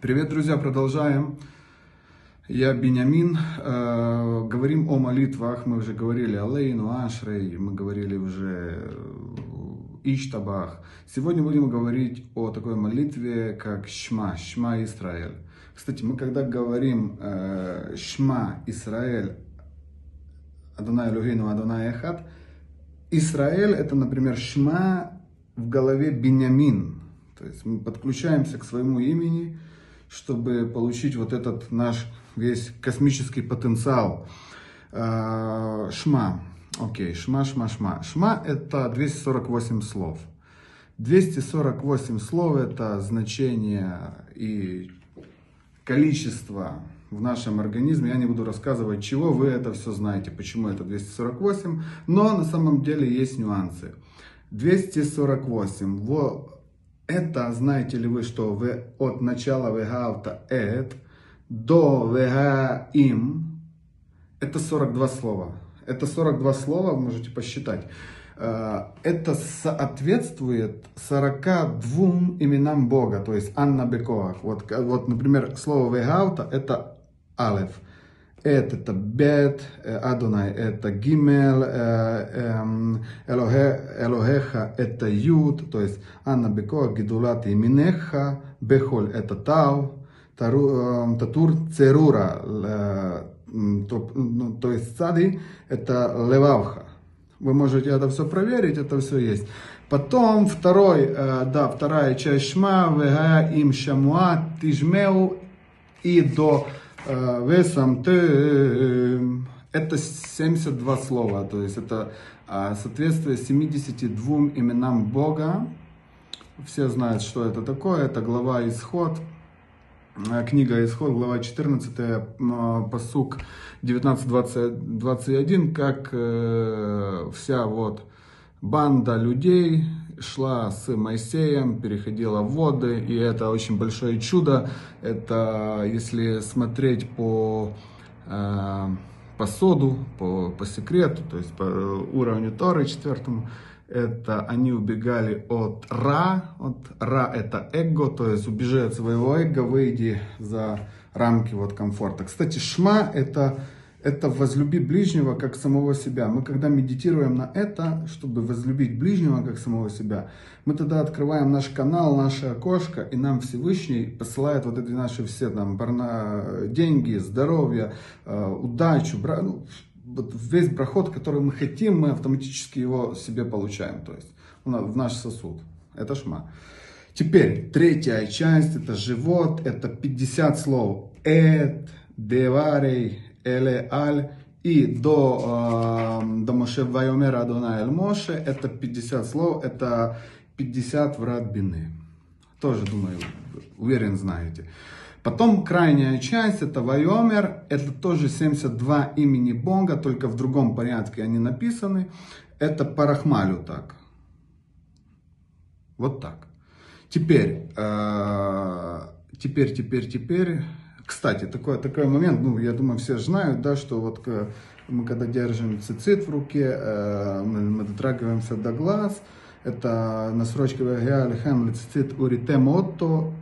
Привет, друзья, продолжаем. Я Бенямин. Э, говорим о молитвах. Мы уже говорили о Лейну, Ашрей, мы говорили уже Иштабах. Сегодня будем говорить о такой молитве, как Шма, Шма Израиль. Кстати, мы когда говорим э, Шма Израиль, Адонай Элюгейну, Адонай Эхад, Израиль это, например, Шма в голове Бенямин. То есть мы подключаемся к своему имени, чтобы получить вот этот наш весь космический потенциал. А, шма. Окей, шма, шма, шма. Шма это 248 слов. 248 слов это значение и количество в нашем организме. Я не буду рассказывать, чего вы это все знаете, почему это 248, но на самом деле есть нюансы. 248. Во это, знаете ли вы, что вы от начала вегавта эт до вегаим, это 42 слова. Это 42 слова, можете посчитать. Э, это соответствует 42 именам Бога, то есть Анна Бекоах. Вот, вот, например, слово вегавта это алеф. Э, Адонай это гимел, э, эм, Элохеха это юд, то есть Гидулат и Минеха, Бехоль это тау, эм, Татур Церура, э, ну, то есть Цади это Левавха. Вы можете это все проверить, это все есть. Потом второй, да, вторая часть Шма, Вега им Шамуа, Тижмеу и до Э, весом ты э, это 72 слова, то есть это а, соответствие 72 именам Бога. Все знают, что это такое. Это глава Исход, э, книга Исход, глава 14, посук 19-21, как вся вот банда людей шла с Моисеем, переходила в воды, и это очень большое чудо. Это, если смотреть по, э, по соду, по, по секрету, то есть по уровню Торы четвертому, это они убегали от Ра, от Ра это эго, то есть убежи от своего эго, выйди за рамки вот комфорта. Кстати, Шма это это возлюби ближнего как самого себя. Мы когда медитируем на это, чтобы возлюбить ближнего как самого себя, мы тогда открываем наш канал, наше окошко, и нам Всевышний посылает вот эти наши все там барна, деньги, здоровье, э, удачу, бра, ну, вот весь проход, который мы хотим, мы автоматически его себе получаем, то есть в наш сосуд. Это шма. Теперь третья часть, это живот, это 50 слов. Эт, деварей, Эле Аль и до, э, до Моше Вайомер Адона Эль Моше, это 50 слов, это 50 врат Бины. Тоже, думаю, уверен, знаете. Потом крайняя часть, это Вайомер, это тоже 72 имени Бога, только в другом порядке они написаны. Это Парахмалю так. Вот так. Теперь, э, теперь, теперь, теперь, кстати, такой, такой момент, ну, я думаю, все знают, да, что вот мы когда держим цицит в руке, э, мы, мы дотрагиваемся до глаз, это на срочке Алихам цицит уритем отто,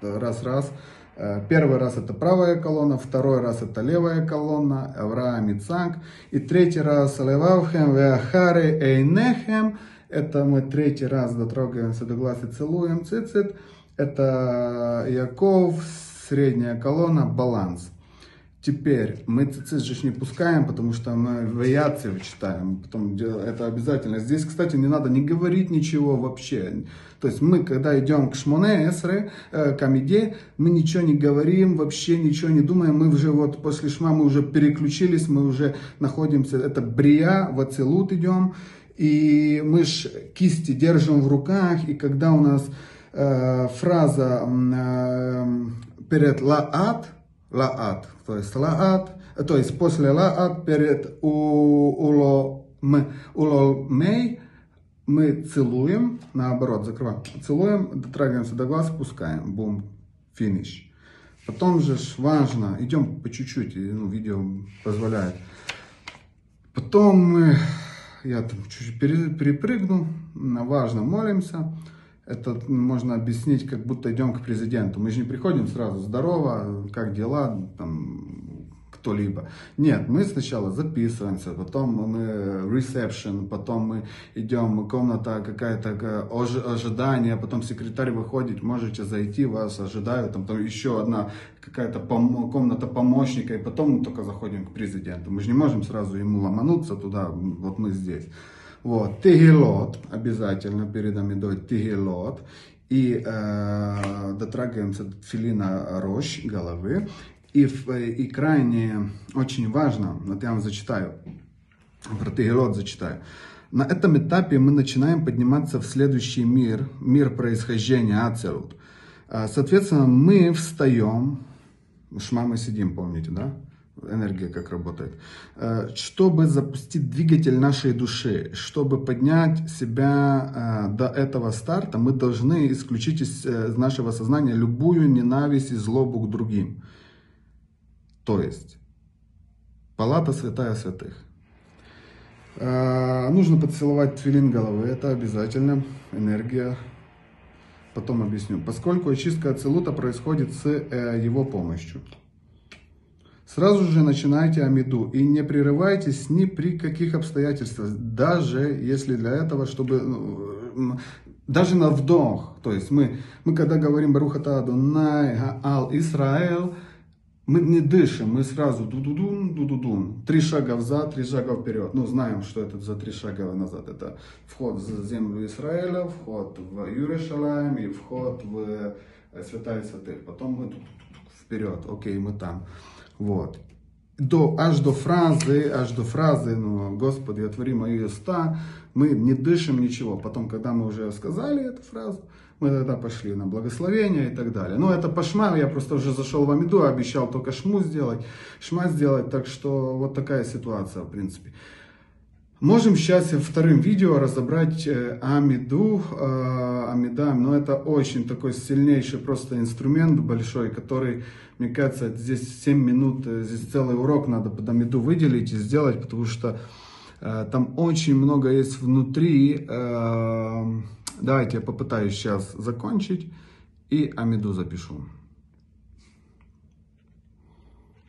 раз-раз. Э, первый раз это правая колонна, второй раз это левая колонна, Авраам и Цанг. И третий раз Левавхем, Веахари, Эйнехем. Это мы третий раз дотрогаемся до глаз и целуем цицит. Это Яков, средняя колонна, баланс. Теперь мы цицит не пускаем, потому что мы вариации читаем. Потом это обязательно. Здесь, кстати, не надо не говорить ничего вообще. То есть мы, когда идем к шмоне, эсре, э, к амиде, мы ничего не говорим, вообще ничего не думаем. Мы уже вот после шма мы уже переключились, мы уже находимся, это брия, в ацелут идем. И мы ж кисти держим в руках, и когда у нас фраза э, перед лаат, лаат, то есть лаат, то есть после лаат перед уло, уломей мы целуем, наоборот, закрываем, целуем, дотрагиваемся до глаз, пускаем, бум, финиш. Потом же важно, идем по чуть-чуть, ну, видео позволяет. Потом мы, я там чуть-чуть перепрыгну, важно, молимся. Это можно объяснить, как будто идем к президенту. Мы же не приходим сразу, здорово, как дела, там, кто-либо. Нет, мы сначала записываемся, потом мы reception, потом мы идем, комната какая-то ожидание, потом секретарь выходит, можете зайти, вас ожидают, там, там еще одна какая-то пом комната помощника, и потом мы только заходим к президенту. Мы же не можем сразу ему ломануться туда, вот мы здесь. Вот, тигелот, обязательно перед амидой тигелот. И э, дотрагиваемся до филина рощ, головы. И, и крайне очень важно, вот я вам зачитаю, про тигелот зачитаю. На этом этапе мы начинаем подниматься в следующий мир, мир происхождения Ацелут. Э, соответственно, мы встаем, шма мы сидим, помните, да? Энергия как работает, э, чтобы запустить двигатель нашей души, чтобы поднять себя э, до этого старта, мы должны исключить из э, нашего сознания любую ненависть и злобу к другим. То есть, палата святая святых. Нужно поцеловать твилин головы, это обязательно, энергия. Потом объясню. Поскольку очистка ацелута происходит с его помощью. Сразу же начинайте амиду и не прерывайтесь ни при каких обстоятельствах, даже если для этого, чтобы, ну, даже на вдох, то есть мы, мы когда говорим Барухата Адонай, Ал Исраэл, мы не дышим, мы сразу ду-ду-дун, ду-ду-дун. Три шага взад, три шага вперед. Ну, знаем, что это за три шага назад. Это вход в землю Израиля, вход в Юрешалаем и вход в э, Святая Святых. Потом мы вперед, окей, мы там. Вот. До, аж до фразы, аж до фразы, ну, Господи, отвори мои уста, мы не дышим ничего. Потом, когда мы уже сказали эту фразу, мы тогда пошли на благословение и так далее. Но это по шма, я просто уже зашел в Амиду, обещал только шму сделать, шма сделать, так что вот такая ситуация, в принципе. Можем сейчас вторым видео разобрать э, Амиду, э, Амидам, но это очень такой сильнейший просто инструмент большой, который, мне кажется, здесь 7 минут, э, здесь целый урок надо под Амиду выделить и сделать, потому что там очень много есть внутри. Давайте я попытаюсь сейчас закончить и Амиду запишу.